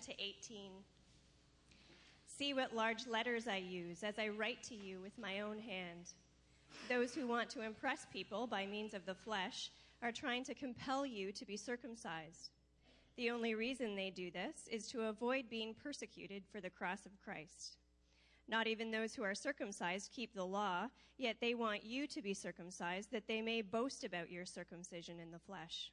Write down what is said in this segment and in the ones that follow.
1 to 18. See what large letters I use as I write to you with my own hand. Those who want to impress people by means of the flesh are trying to compel you to be circumcised. The only reason they do this is to avoid being persecuted for the cross of Christ. Not even those who are circumcised keep the law, yet they want you to be circumcised that they may boast about your circumcision in the flesh.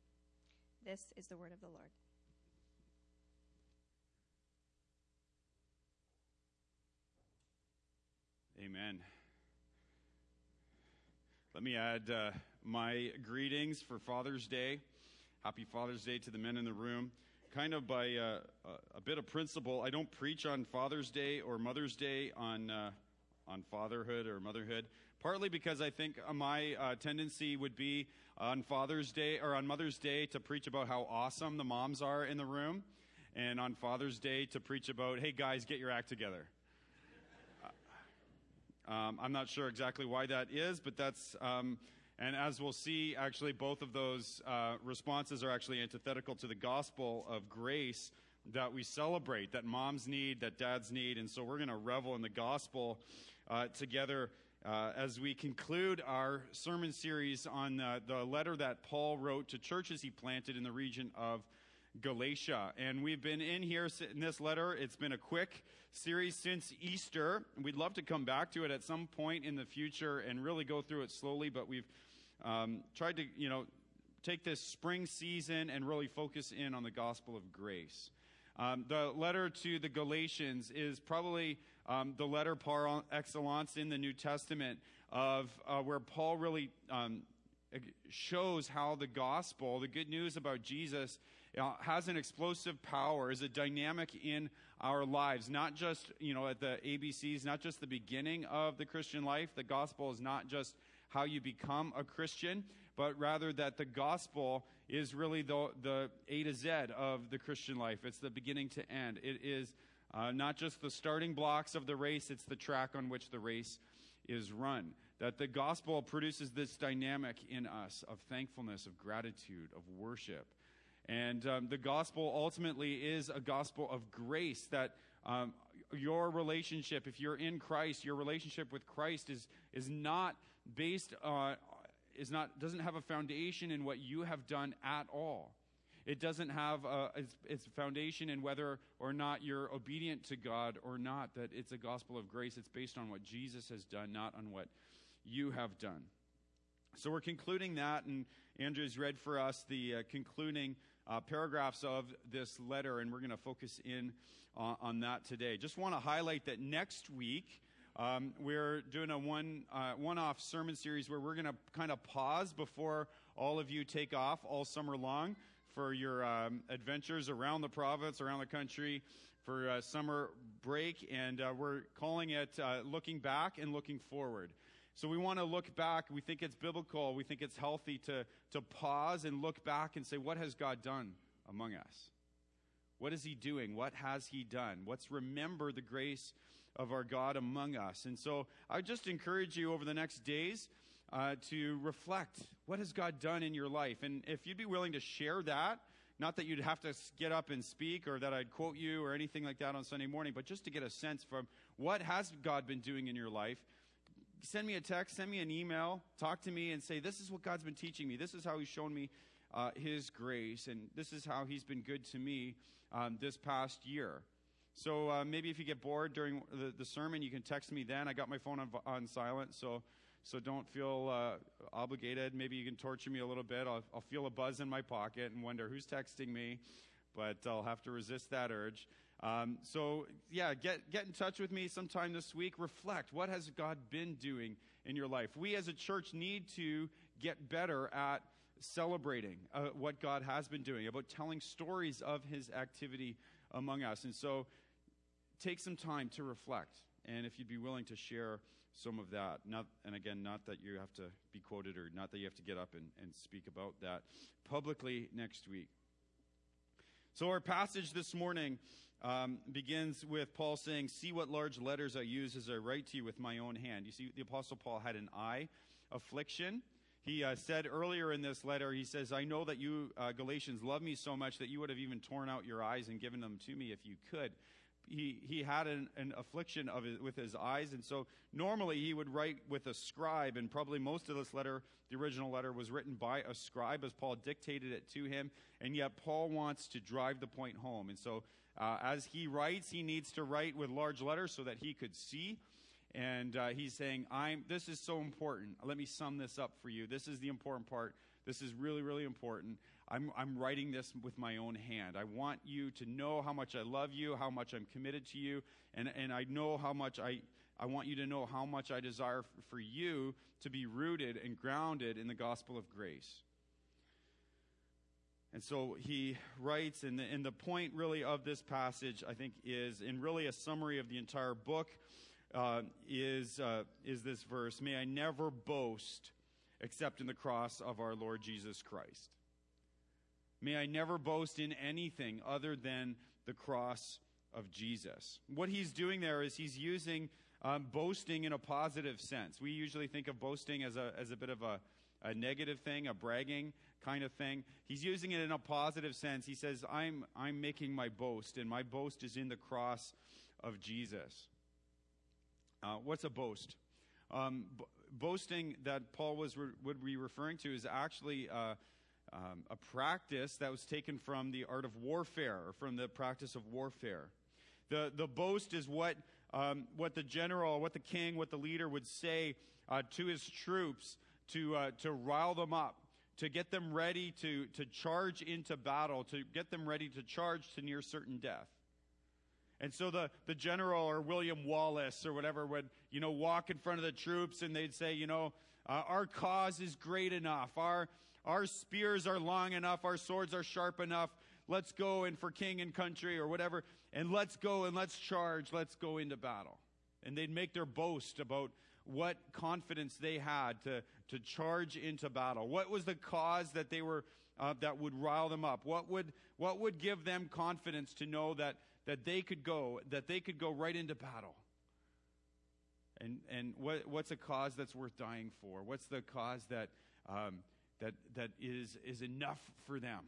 This is the word of the Lord. Amen. Let me add uh, my greetings for Father's Day. Happy Father's Day to the men in the room. Kind of by uh, a bit of principle, I don't preach on Father's Day or Mother's Day on uh, on fatherhood or motherhood. Partly because I think my uh, tendency would be on Father's Day or on Mother's Day to preach about how awesome the moms are in the room, and on Father's Day to preach about, hey guys, get your act together. Um, I'm not sure exactly why that is, but that's, um, and as we'll see, actually, both of those uh, responses are actually antithetical to the gospel of grace that we celebrate, that moms need, that dads need. And so we're going to revel in the gospel uh, together uh, as we conclude our sermon series on uh, the letter that Paul wrote to churches he planted in the region of Galatia. And we've been in here in this letter. It's been a quick series since Easter. We'd love to come back to it at some point in the future and really go through it slowly, but we've um, tried to, you know, take this spring season and really focus in on the gospel of grace. Um, the letter to the Galatians is probably um, the letter par excellence in the New Testament of uh, where Paul really um, shows how the gospel, the good news about Jesus, uh, has an explosive power, is a dynamic in our lives. Not just, you know, at the ABCs, not just the beginning of the Christian life. The gospel is not just how you become a Christian, but rather that the gospel is really the, the A to Z of the Christian life. It's the beginning to end. It is uh, not just the starting blocks of the race, it's the track on which the race is run. That the gospel produces this dynamic in us of thankfulness, of gratitude, of worship. And um, the gospel ultimately is a gospel of grace that um, your relationship, if you're in Christ, your relationship with Christ is, is not based on, is not, doesn't have a foundation in what you have done at all. It doesn't have a, its, its foundation in whether or not you're obedient to God or not, that it's a gospel of grace. It's based on what Jesus has done, not on what you have done. So we're concluding that, and Andrew's read for us the uh, concluding uh, paragraphs of this letter, and we're going to focus in on, on that today. Just want to highlight that next week, um, we're doing a one uh, one-off sermon series where we're going to kind of pause before all of you take off all summer long for your um, adventures around the province, around the country, for uh, summer break, and uh, we're calling it uh, looking back and looking forward. So we want to look back. We think it's biblical. We think it's healthy to, to pause and look back and say, what has God done among us? What is he doing? What has he done? Let's remember the grace of our God among us. And so I just encourage you over the next days uh, to reflect what has God done in your life. And if you'd be willing to share that, not that you'd have to get up and speak or that I'd quote you or anything like that on Sunday morning, but just to get a sense from what has God been doing in your life. Send me a text, send me an email, talk to me and say, This is what God's been teaching me. This is how He's shown me uh, His grace, and this is how He's been good to me um, this past year. So uh, maybe if you get bored during the, the, sermon, you can text me then. I got my phone on, on silent, so so don't feel uh, obligated. Maybe you can torture me a little bit. I'll, I'll feel a buzz in my pocket and wonder who's texting me, but I'll have to resist that urge. Um, so yeah, get get in touch with me sometime this week. Reflect. What has God been doing in your life? We as a church need to get better at celebrating uh, what God has been doing, about telling stories of His activity among us. And so take some time to reflect. And if you'd be willing to share some of that, not, and again, not that you have to be quoted or not that you have to get up and, and speak about that publicly next week. So, our passage this morning um, begins with Paul saying, See what large letters I use as I write to you with my own hand. You see, the Apostle Paul had an eye affliction. He uh, said earlier in this letter, he says, I know that you, uh, Galatians, love me so much that you would have even torn out your eyes and given them to me if you could. He, he had an, an affliction of his, with his eyes, and so normally he would write with a scribe, and probably most of this letter, the original letter, was written by a scribe as Paul dictated it to him, and yet Paul wants to drive the point home. And so uh, as he writes, he needs to write with large letters so that he could see. And uh, he's saying, I'm, this is so important. Let me sum this up for you. This is the important part. This is really, really important. I'm, I'm writing this with my own hand. I want you to know how much I love you, how much I'm committed to you, and, and I know how much I, I want you to know how much I desire for, you to be rooted and grounded in the gospel of grace. And so he writes, and the, and the point really of this passage, I think, is, and really a summary of the entire book, uh, is, uh, is this verse May I never boast except in the cross of our Lord Jesus Christ. May I never boast in anything other than the cross of Jesus. What he's doing there is he's using um, boasting in a positive sense. We usually think of boasting as a, as a bit of a, a negative thing, a bragging kind of thing. He's using it in a positive sense. He says, I'm, I'm making my boast, and my boast is in the cross of Jesus. Uh, what's a boast? Um, b- boasting that Paul was re- would be referring to is actually uh, um, a practice that was taken from the art of warfare, or from the practice of warfare. The, the boast is what, um, what the general, what the king, what the leader would say uh, to his troops to, uh, to rile them up, to get them ready to, to charge into battle, to get them ready to charge to near certain death. And so the, the general or William Wallace or whatever would, you know, walk in front of the troops and they'd say, you know, uh, our cause is great enough. Our, our spears are long enough. Our swords are sharp enough. Let's go and for king and country or whatever. And let's go and let's charge. Let's go into battle. And they'd make their boast about what confidence they had to, to charge into battle. What was the cause that they were, uh, that would rile them up? What would, what would give them confidence to know that, that they could go, that they could go right into battle? And, and what, what's a cause that's worth dying for? What's the cause that, um, that, that is, is enough for them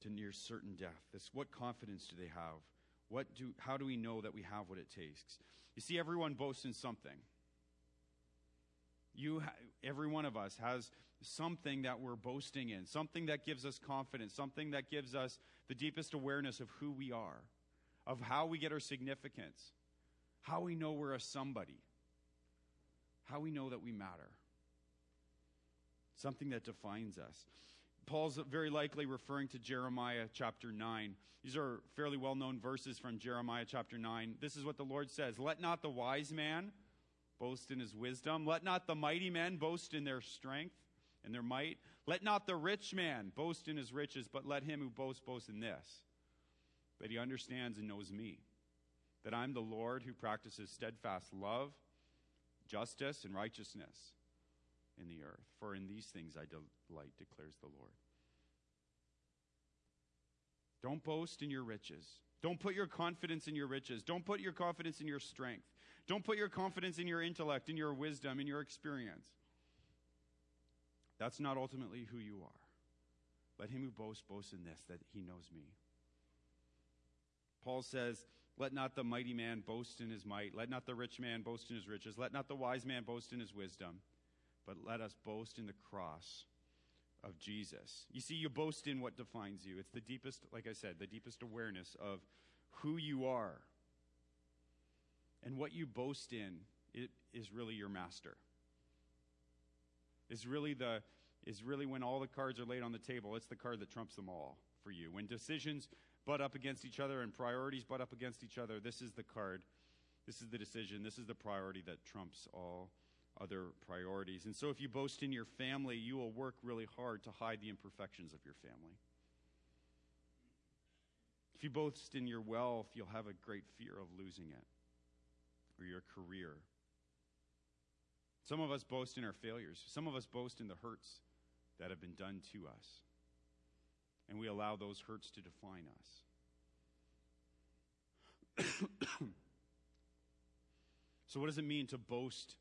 to near certain death? This, what confidence do they have? What do, how do we know that we have what it takes? You see, everyone boasts in something. You, every one of us has something that we're boasting in, something that gives us confidence, something that gives us the deepest awareness of who we are, of how we get our significance, how we know we're a somebody, how we know that we matter. Something that defines us. Paul's very likely referring to Jeremiah chapter 9. These are fairly well known verses from Jeremiah chapter 9. This is what the Lord says Let not the wise man boast in his wisdom, let not the mighty men boast in their strength and their might, let not the rich man boast in his riches, but let him who boasts boast in this that he understands and knows me, that I'm the Lord who practices steadfast love, justice, and righteousness in the earth. For in these things I delight, declares the Lord. Don't boast in your riches. Don't put your confidence in your riches. Don't put your confidence in your strength. Don't put your confidence in your intellect, in your wisdom, in your experience. That's not ultimately who you are. Let him who boasts boast in this, that he knows me. Paul says, Let not the mighty man boast in his might. Let not the rich man boast in his riches. Let not the wise man boast in his wisdom but let us boast in the cross of Jesus. You see, you boast in what defines you. It's the deepest, like I said, the deepest awareness of who you are. And what you boast in it is really your master. Is really the is really when all the cards are laid on the table, it's the card that trumps them all for you. When decisions butt up against each other and priorities butt up against each other, this is the card. This is the decision. This is the priority that trumps all other priorities. And so, if you boast in your family, you will work really hard to hide the imperfections of your family. If you boast in your wealth, you'll have a great fear of losing it, or your career. Some of us boast in our failures. Some of us boast in the hurts that have been done to us. And we allow those hurts to define us. so, what does it mean to boast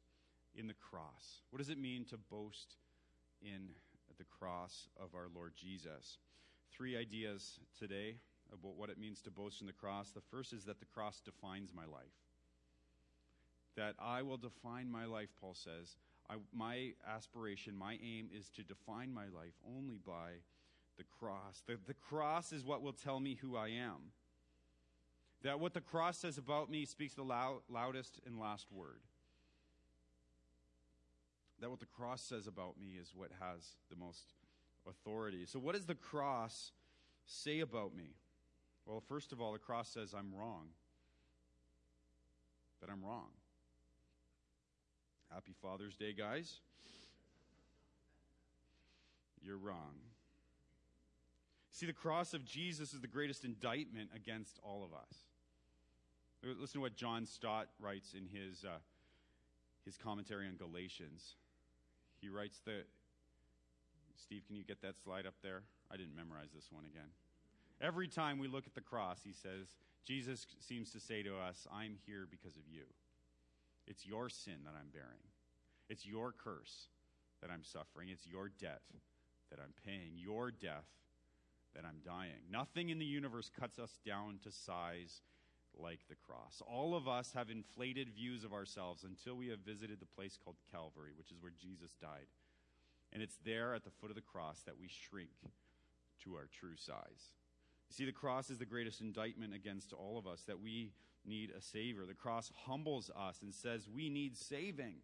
in the cross? What does it mean to boast in the cross of our Lord Jesus? Three ideas today about what it means to boast in the cross. The first is that the cross defines my life. That I will define my life, Paul says. I, my aspiration, my aim is to define my life only by the cross. The, the cross is what will tell me who I am. That what the cross says about me speaks the loud, loudest and last word. That what the cross says about me is what has the most authority. So, what does the cross say about me? Well, first of all, the cross says I'm wrong. That I'm wrong. Happy Father's Day, guys. You're wrong. See, the cross of Jesus is the greatest indictment against all of us. Listen to what John Stott writes in his, uh, his commentary on Galatians. He writes that. Steve, can you get that slide up there? I didn't memorize this one again. Every time we look at the cross, he says, Jesus seems to say to us, I'm here because of you. It's your sin that I'm bearing. It's your curse that I'm suffering. It's your debt that I'm paying. Your death that I'm dying. Nothing in the universe cuts us down to size like the cross. All of us have inflated views of ourselves until we have visited the place called Calvary, which is where Jesus died. And it's there at the foot of the cross that we shrink to our true size. You see, the cross is the greatest indictment against all of us that we need a Savior. The cross humbles us and says we need saving.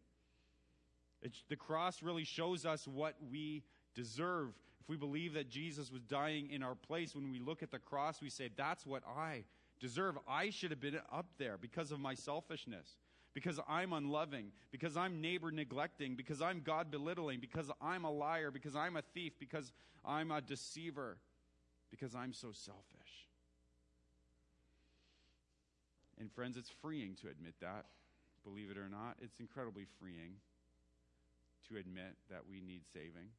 It's, the cross really shows us what we deserve. If we believe that Jesus was dying in our place, when we look at the cross, we say, That's what I deserve. I should have been up there because of my selfishness, because I'm unloving, because I'm neighbor neglecting, because I'm God belittling, because I'm a liar, because I'm a thief, because I'm a deceiver because I'm so selfish. And friends, it's freeing to admit that. Believe it or not, it's incredibly freeing to admit that we need saving.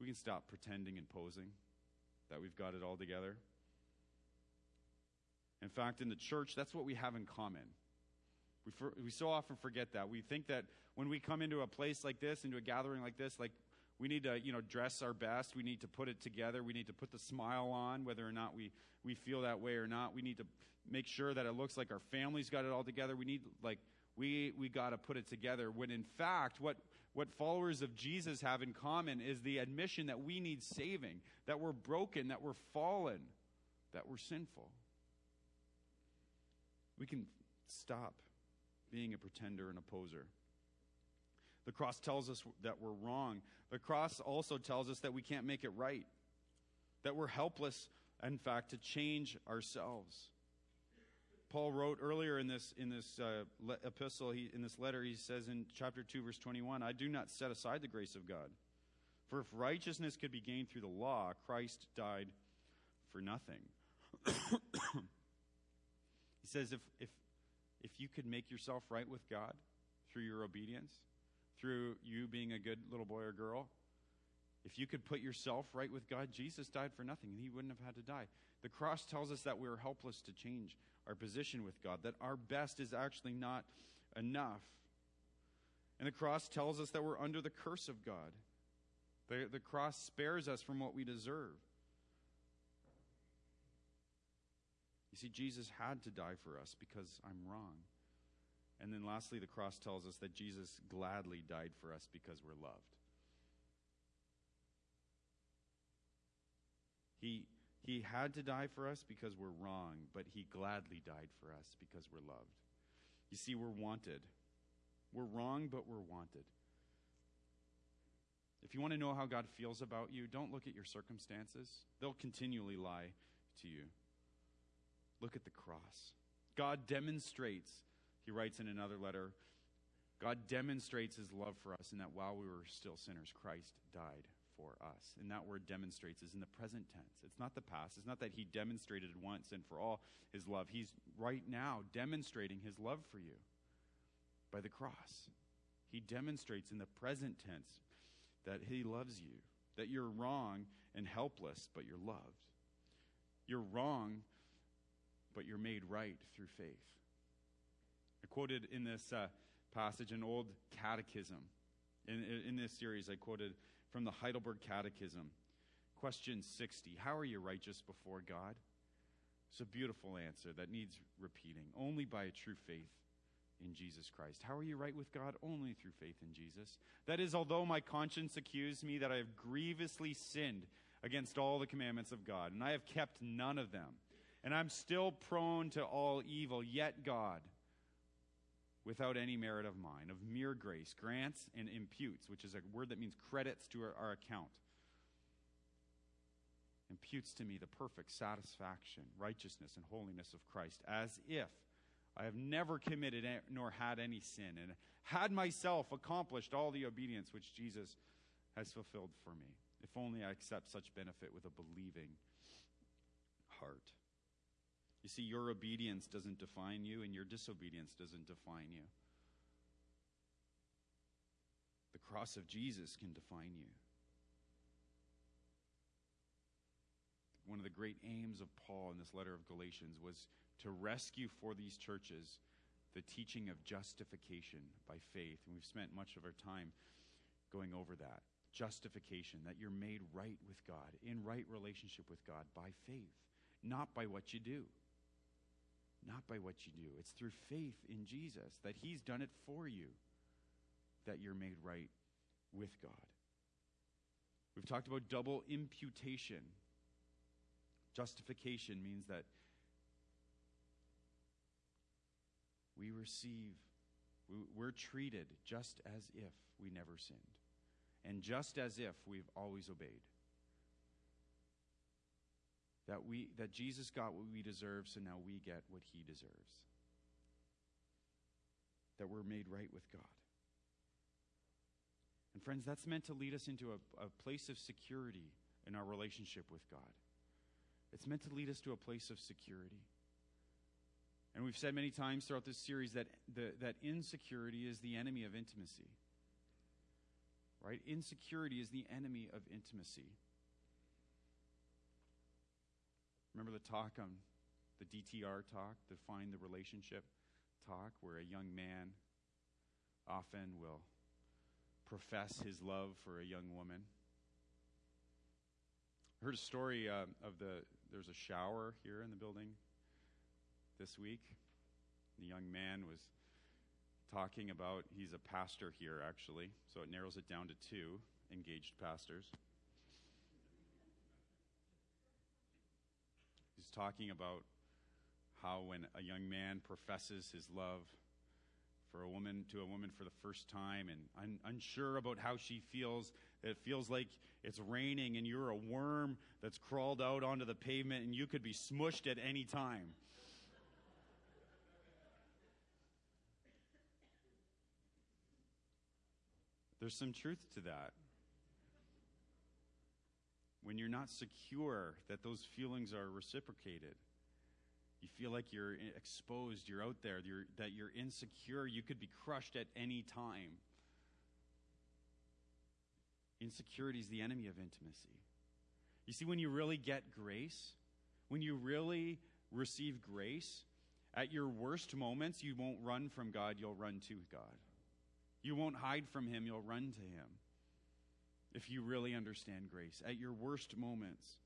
We can stop pretending and posing that we've got it all together. In fact, in the church, that's what we have in common. We, for, we so often forget that. We think that when we come into a place like this, into a gathering like this, like we need to, you know, dress our best. We need to put it together. We need to put the smile on, whether or not we, we feel that way or not. We need to make sure that it looks like our family's got it all together. We need, like, we, we got to put it together. When in fact, what, what followers of Jesus have in common is the admission that we need saving, that we're broken, that we're fallen, that we're sinful. We can stop being a pretender and a poser. The cross tells us that we're wrong. The cross also tells us that we can't make it right, that we're helpless, in fact, to change ourselves. Paul wrote earlier in this, in this uh, le- epistle, he, in this letter, he says in chapter 2, verse 21, I do not set aside the grace of God. For if righteousness could be gained through the law, Christ died for nothing. he says, if, if, if you could make yourself right with God through your obedience, through you being a good little boy or girl. If you could put yourself right with God, Jesus died for nothing and he wouldn't have had to die. The cross tells us that we're helpless to change our position with God, that our best is actually not enough. And the cross tells us that we're under the curse of God. The, the cross spares us from what we deserve. You see, Jesus had to die for us because I'm wrong. And then lastly, the cross tells us that Jesus gladly died for us because we're loved. He, he had to die for us because we're wrong, but he gladly died for us because we're loved. You see, we're wanted. We're wrong, but we're wanted. If you want to know how God feels about you, don't look at your circumstances. They'll continually lie to you. Look at the cross. God demonstrates he writes in another letter God demonstrates his love for us in that while we were still sinners, Christ died for us. And that word demonstrates is in the present tense. It's not the past. It's not that he demonstrated once and for all his love. He's right now demonstrating his love for you by the cross. He demonstrates in the present tense that he loves you, that you're wrong and helpless, but you're loved. You're wrong, but you're made right through faith. I quoted in this uh, passage an old catechism. In, in this series, I quoted from the Heidelberg Catechism. Question 60 How are you righteous before God? It's a beautiful answer that needs repeating. Only by a true faith in Jesus Christ. How are you right with God? Only through faith in Jesus. That is, although my conscience accused me that I have grievously sinned against all the commandments of God, and I have kept none of them, and I'm still prone to all evil, yet God, without any merit of mine, of mere grace, grants and imputes, which is a word that means credits to our, our account, imputes to me the perfect satisfaction, righteousness, and holiness of Christ, as if I have never committed nor had any sin, and had myself accomplished all the obedience which Jesus has fulfilled for me. If only I accept such benefit with a believing heart. You see, your obedience doesn't define you, and your disobedience doesn't define you. The cross of Jesus can define you. One of the great aims of Paul in this letter of Galatians was to rescue for these churches the teaching of justification by faith. And we've spent much of our time going over that. Justification, that you're made right with God, in right relationship with God by faith, not by what you do. Not by what you do. It's through faith in Jesus that He's done it for you that you're made right with God. We've talked about double imputation. Justification means that we receive, we're treated just as if we never sinned, and just as if we've always obeyed. That, we, that Jesus got what we deserve, so now we get what he deserves. That we're made right with God. And friends, that's meant to lead us into a, a place of security in our relationship with God. It's meant to lead us to a place of security. And we've said many times throughout this series that, the, that insecurity is the enemy of intimacy. Right? Insecurity is the enemy of intimacy. Remember the talk on the DTR talk, define the relationship talk, where a young man often will profess his love for a young woman. I heard a story uh, of the, there's a shower here in the building this week. The young man was talking about, he's a pastor here actually, so it narrows it down to two engaged pastors. Talking about how when a young man professes his love for a woman to a woman for the first time and un- unsure about how she feels it feels like it's raining and you're a worm that's crawled out onto the pavement and you could be smushed at any time There's some truth to that. When you're not secure that those feelings are reciprocated, you feel like you're exposed, you're out there, you're, that you're insecure, you could be crushed at any time. Insecurity is the enemy of intimacy. You see, when you really get grace, when you really receive grace, at your worst moments, you won't run from God, you'll run to God. You won't hide from him, you'll run to him. If you really understand grace, at your worst moments,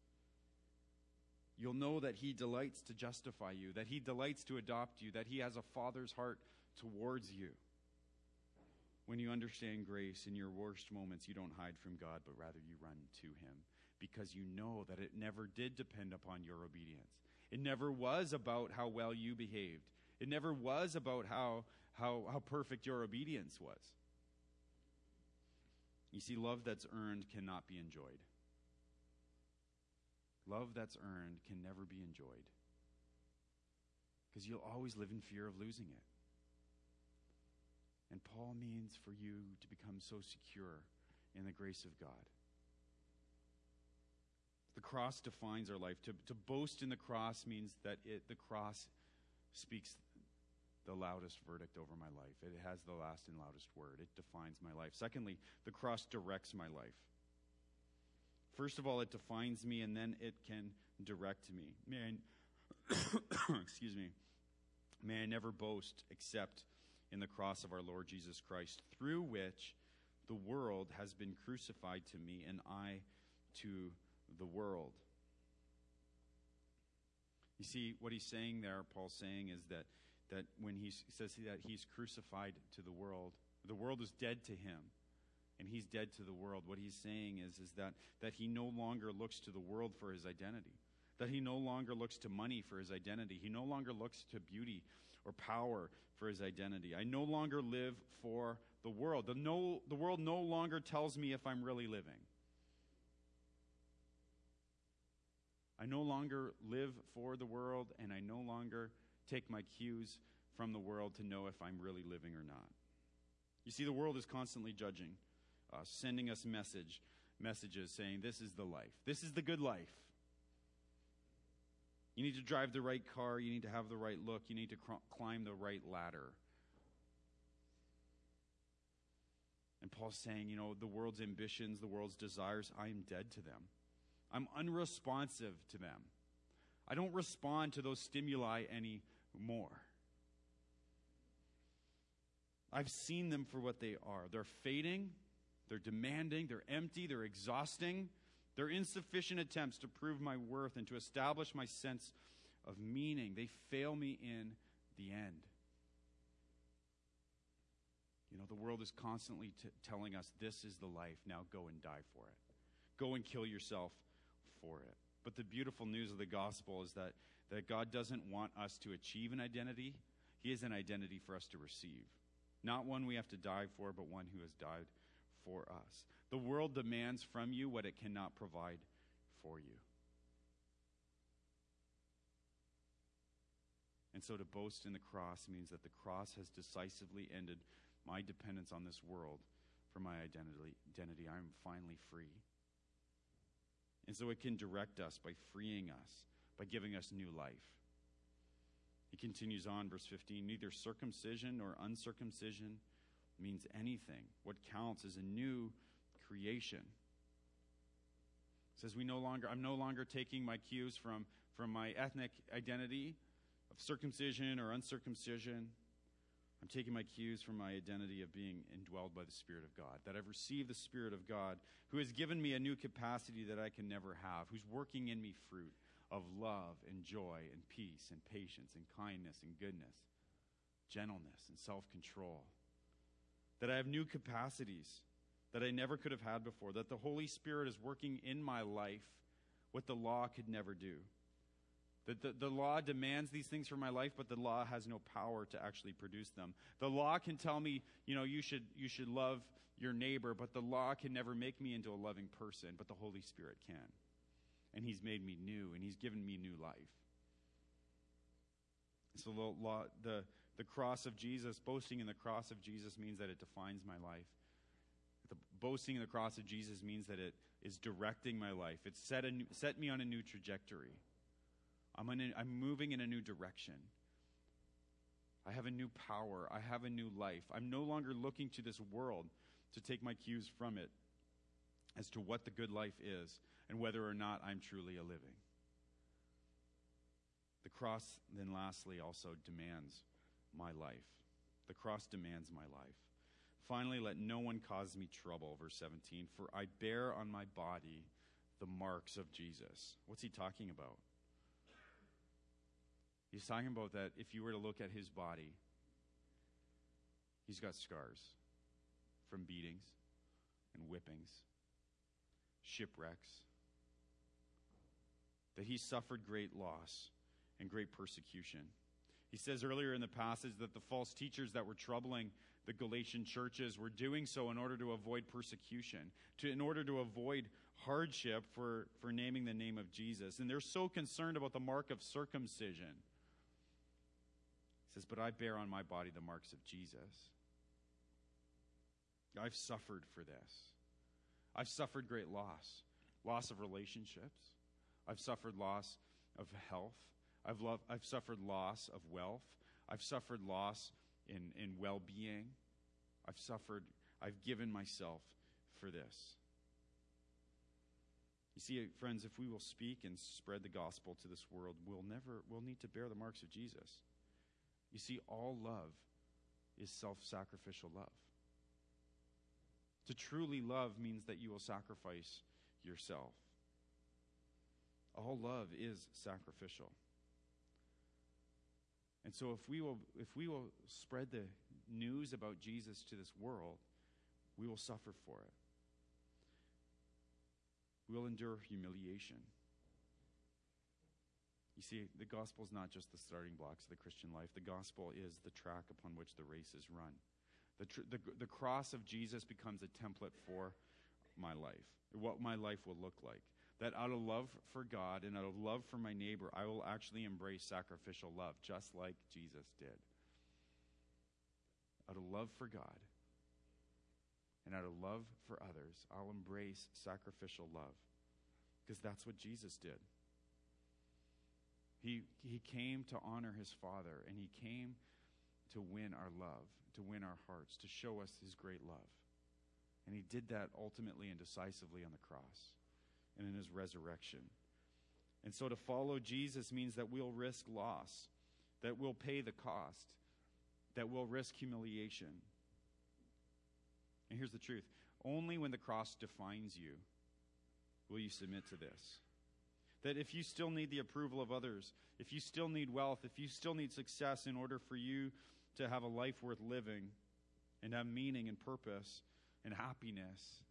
you'll know that he delights to justify you, that he delights to adopt you, that he has a father's heart towards you. When you understand grace in your worst moments, you don't hide from God, but rather you run to him because you know that it never did depend upon your obedience. It never was about how well you behaved. It never was about how how, how perfect your obedience was. You see, love that's earned cannot be enjoyed. Love that's earned can never be enjoyed because you'll always live in fear of losing it. And Paul means for you to become so secure in the grace of God The cross defines our life. To, to boast in the cross means that it, the cross speaks the loudest verdict over my life. It has the last and loudest word. It defines my life. Secondly, the cross directs my life. First of all, it defines me, and then it can direct me. Man, excuse me. May I never boast except in the cross of our Lord Jesus Christ, through which the world has been crucified to me, and I to the world. You see, what he's saying there, Paul's saying, is that, that when he says that he's crucified to the world, the world is dead to him, and he's dead to the world. What he's saying is, is that, that he no longer looks to the world for his identity, that he no longer looks to money for his identity, he no longer looks to beauty or power for his identity. I no longer live for the world. The, no, the world no longer tells me if I'm really living. I no longer live for the world, and I no longer take my cues from the world to know if I'm really living or not. You see, the world is constantly judging us, sending us message, messages saying, This is the life. This is the good life. You need to drive the right car. You need to have the right look. You need to cr- climb the right ladder. And Paul's saying, you know, the world's ambitions, the world's desires, I am dead to them. I'm unresponsive to them. I don't respond to those stimuli anymore. I've seen them for what they are. They're fading, they're demanding, they're empty, they're exhausting. They're insufficient attempts to prove my worth and to establish my sense of meaning. They fail me in the end. You know, the world is constantly t- telling us this is the life. Now go and die for it. Go and kill yourself for it. But the beautiful news of the gospel is that, that God doesn't want us to achieve an identity, He is an identity for us to receive. Not one we have to die for, but one who has died for us. The world demands from you what it cannot provide for you. And so to boast in the cross means that the cross has decisively ended my dependence on this world for my identity. identity. I am finally free. And so it can direct us by freeing us, by giving us new life. He continues on, verse 15 neither circumcision or uncircumcision means anything. What counts is a new creation. Says we no longer I'm no longer taking my cues from, from my ethnic identity of circumcision or uncircumcision. I'm taking my cues from my identity of being indwelled by the Spirit of God, that I've received the Spirit of God, who has given me a new capacity that I can never have, who's working in me fruit of love and joy and peace and patience and kindness and goodness, gentleness and self control. That I have new capacities that I never could have had before, that the Holy Spirit is working in my life what the law could never do. That the, the law demands these things for my life, but the law has no power to actually produce them. The law can tell me, you know, you should, you should love your neighbor, but the law can never make me into a loving person, but the Holy Spirit can. And He's made me new, and He's given me new life. So the, the, the cross of Jesus, boasting in the cross of Jesus means that it defines my life. The boasting in the cross of Jesus means that it is directing my life. It's set, a, set me on a new trajectory. I'm, I'm moving in a new direction. I have a new power. I have a new life. I'm no longer looking to this world to take my cues from it as to what the good life is and whether or not I'm truly a living. The cross, then, lastly, also demands my life. The cross demands my life. Finally, let no one cause me trouble, verse 17, for I bear on my body the marks of Jesus. What's he talking about? He's talking about that if you were to look at his body, he's got scars from beatings and whippings, shipwrecks, that he suffered great loss and great persecution. He says earlier in the passage that the false teachers that were troubling the Galatian churches were doing so in order to avoid persecution, to, in order to avoid hardship for, for naming the name of Jesus. And they're so concerned about the mark of circumcision He says, But I bear on my body the marks of Jesus. I've suffered for this. I've suffered great loss loss of relationships, I've suffered loss of health. I've, loved, I've suffered loss of wealth. I've suffered loss in, in well being. I've suffered, I've given myself for this. You see, friends, if we will speak and spread the gospel to this world, we'll never, we'll need to bear the marks of Jesus. You see, all love is self sacrificial love. To truly love means that you will sacrifice yourself. All love is sacrificial. And so if we will if we will spread the news about Jesus to this world, we will suffer for it. We will endure humiliation. You see, the gospel is not just the starting blocks of the Christian life. The gospel is the track upon which the race is run. The, tr- the, the cross of Jesus becomes a template for my life, what my life will look like. That out of love for God and out of love for my neighbor, I will actually embrace sacrificial love, just like Jesus did. Out of love for God and out of love for others, I'll embrace sacrificial love because that's what Jesus did. He, he came to honor his Father, and he came to win our love, to win our hearts, to show us his great love. And he did that ultimately and decisively on the cross and in his resurrection. And so to follow Jesus means that we'll risk loss, that we'll pay the cost, that we'll risk humiliation. And here's the truth only when the cross defines you will you submit to this. That if you still need the approval of others, if you still need wealth, if you still need success in order for you to have a life worth living and have meaning and purpose and happiness,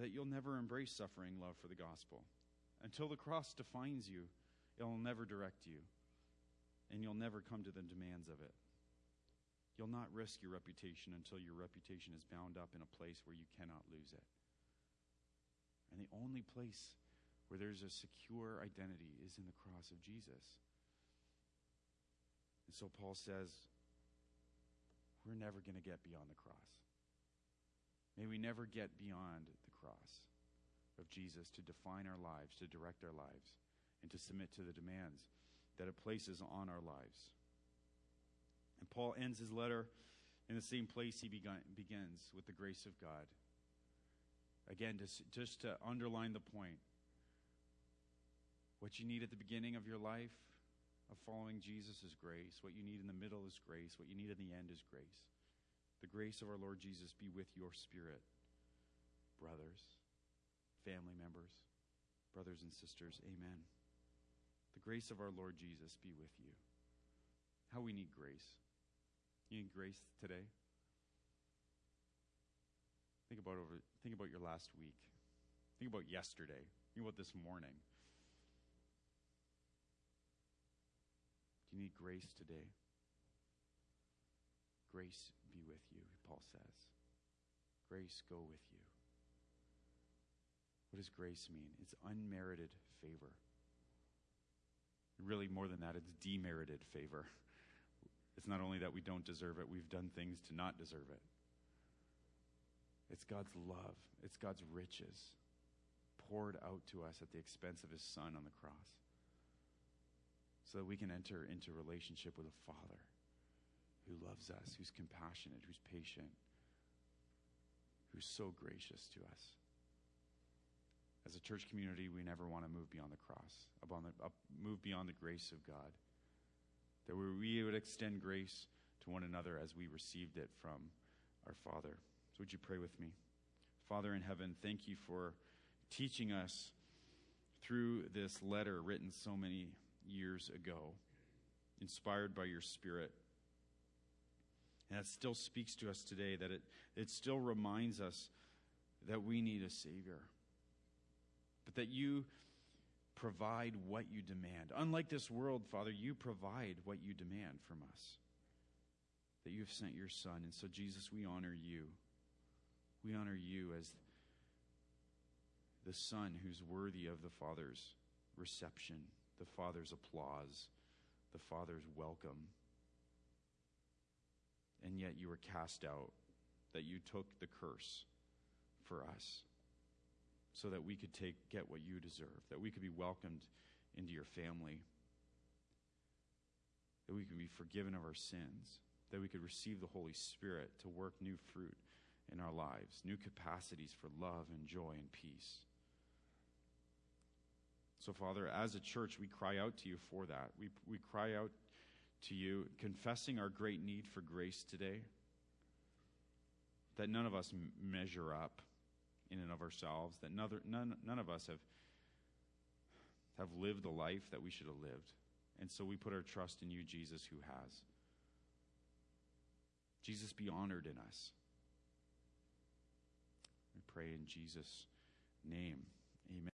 that you'll never embrace suffering love for the gospel. Until the cross defines you, it'll never direct you, and you'll never come to the demands of it. You'll not risk your reputation until your reputation is bound up in a place where you cannot lose it. And the only place where there's a secure identity is in the cross of Jesus. And so Paul says, we're never going to get beyond the cross. May we never get beyond the cross of Jesus to define our lives, to direct our lives, and to submit to the demands that it places on our lives. And Paul ends his letter in the same place he begun, begins with the grace of God. Again, just, just to underline the point what you need at the beginning of your life of following Jesus is grace. What you need in the middle is grace. What you need in the end is grace. The grace of our Lord Jesus be with your spirit, brothers, family members, brothers and sisters. Amen. The grace of our Lord Jesus be with you. How we need grace. You need grace today? Think about over think about your last week. Think about yesterday. Think about this morning. Do you need grace today? Grace be with you, Paul says. Grace go with you. What does grace mean? It's unmerited favor. Really, more than that, it's demerited favor. It's not only that we don't deserve it, we've done things to not deserve it. It's God's love, it's God's riches poured out to us at the expense of his Son on the cross so that we can enter into relationship with a Father who loves us, who's compassionate, who's patient, who's so gracious to us. As a church community, we never want to move beyond the cross, move beyond the grace of God. That we would extend grace to one another as we received it from our Father. So, would you pray with me? Father in heaven, thank you for teaching us through this letter written so many years ago, inspired by your Spirit. And that still speaks to us today, that it, it still reminds us that we need a Savior, but that you provide what you demand. Unlike this world, Father, you provide what you demand from us. That you have sent your Son. And so, Jesus, we honor you. We honor you as the Son who's worthy of the Father's reception the Father's applause, the Father's welcome. And yet you were cast out, that you took the curse for us. So that we could take get what you deserve, that we could be welcomed into your family, that we could be forgiven of our sins, that we could receive the Holy Spirit to work new fruit in our lives, new capacities for love and joy and peace. So, Father, as a church, we cry out to you for that. We, we cry out to you, confessing our great need for grace today, that none of us measure up in and of ourselves, that none, none, none of us have, have lived the life that we should have lived. And so we put our trust in you, Jesus, who has. Jesus, be honored in us. We pray in Jesus' name. Amen.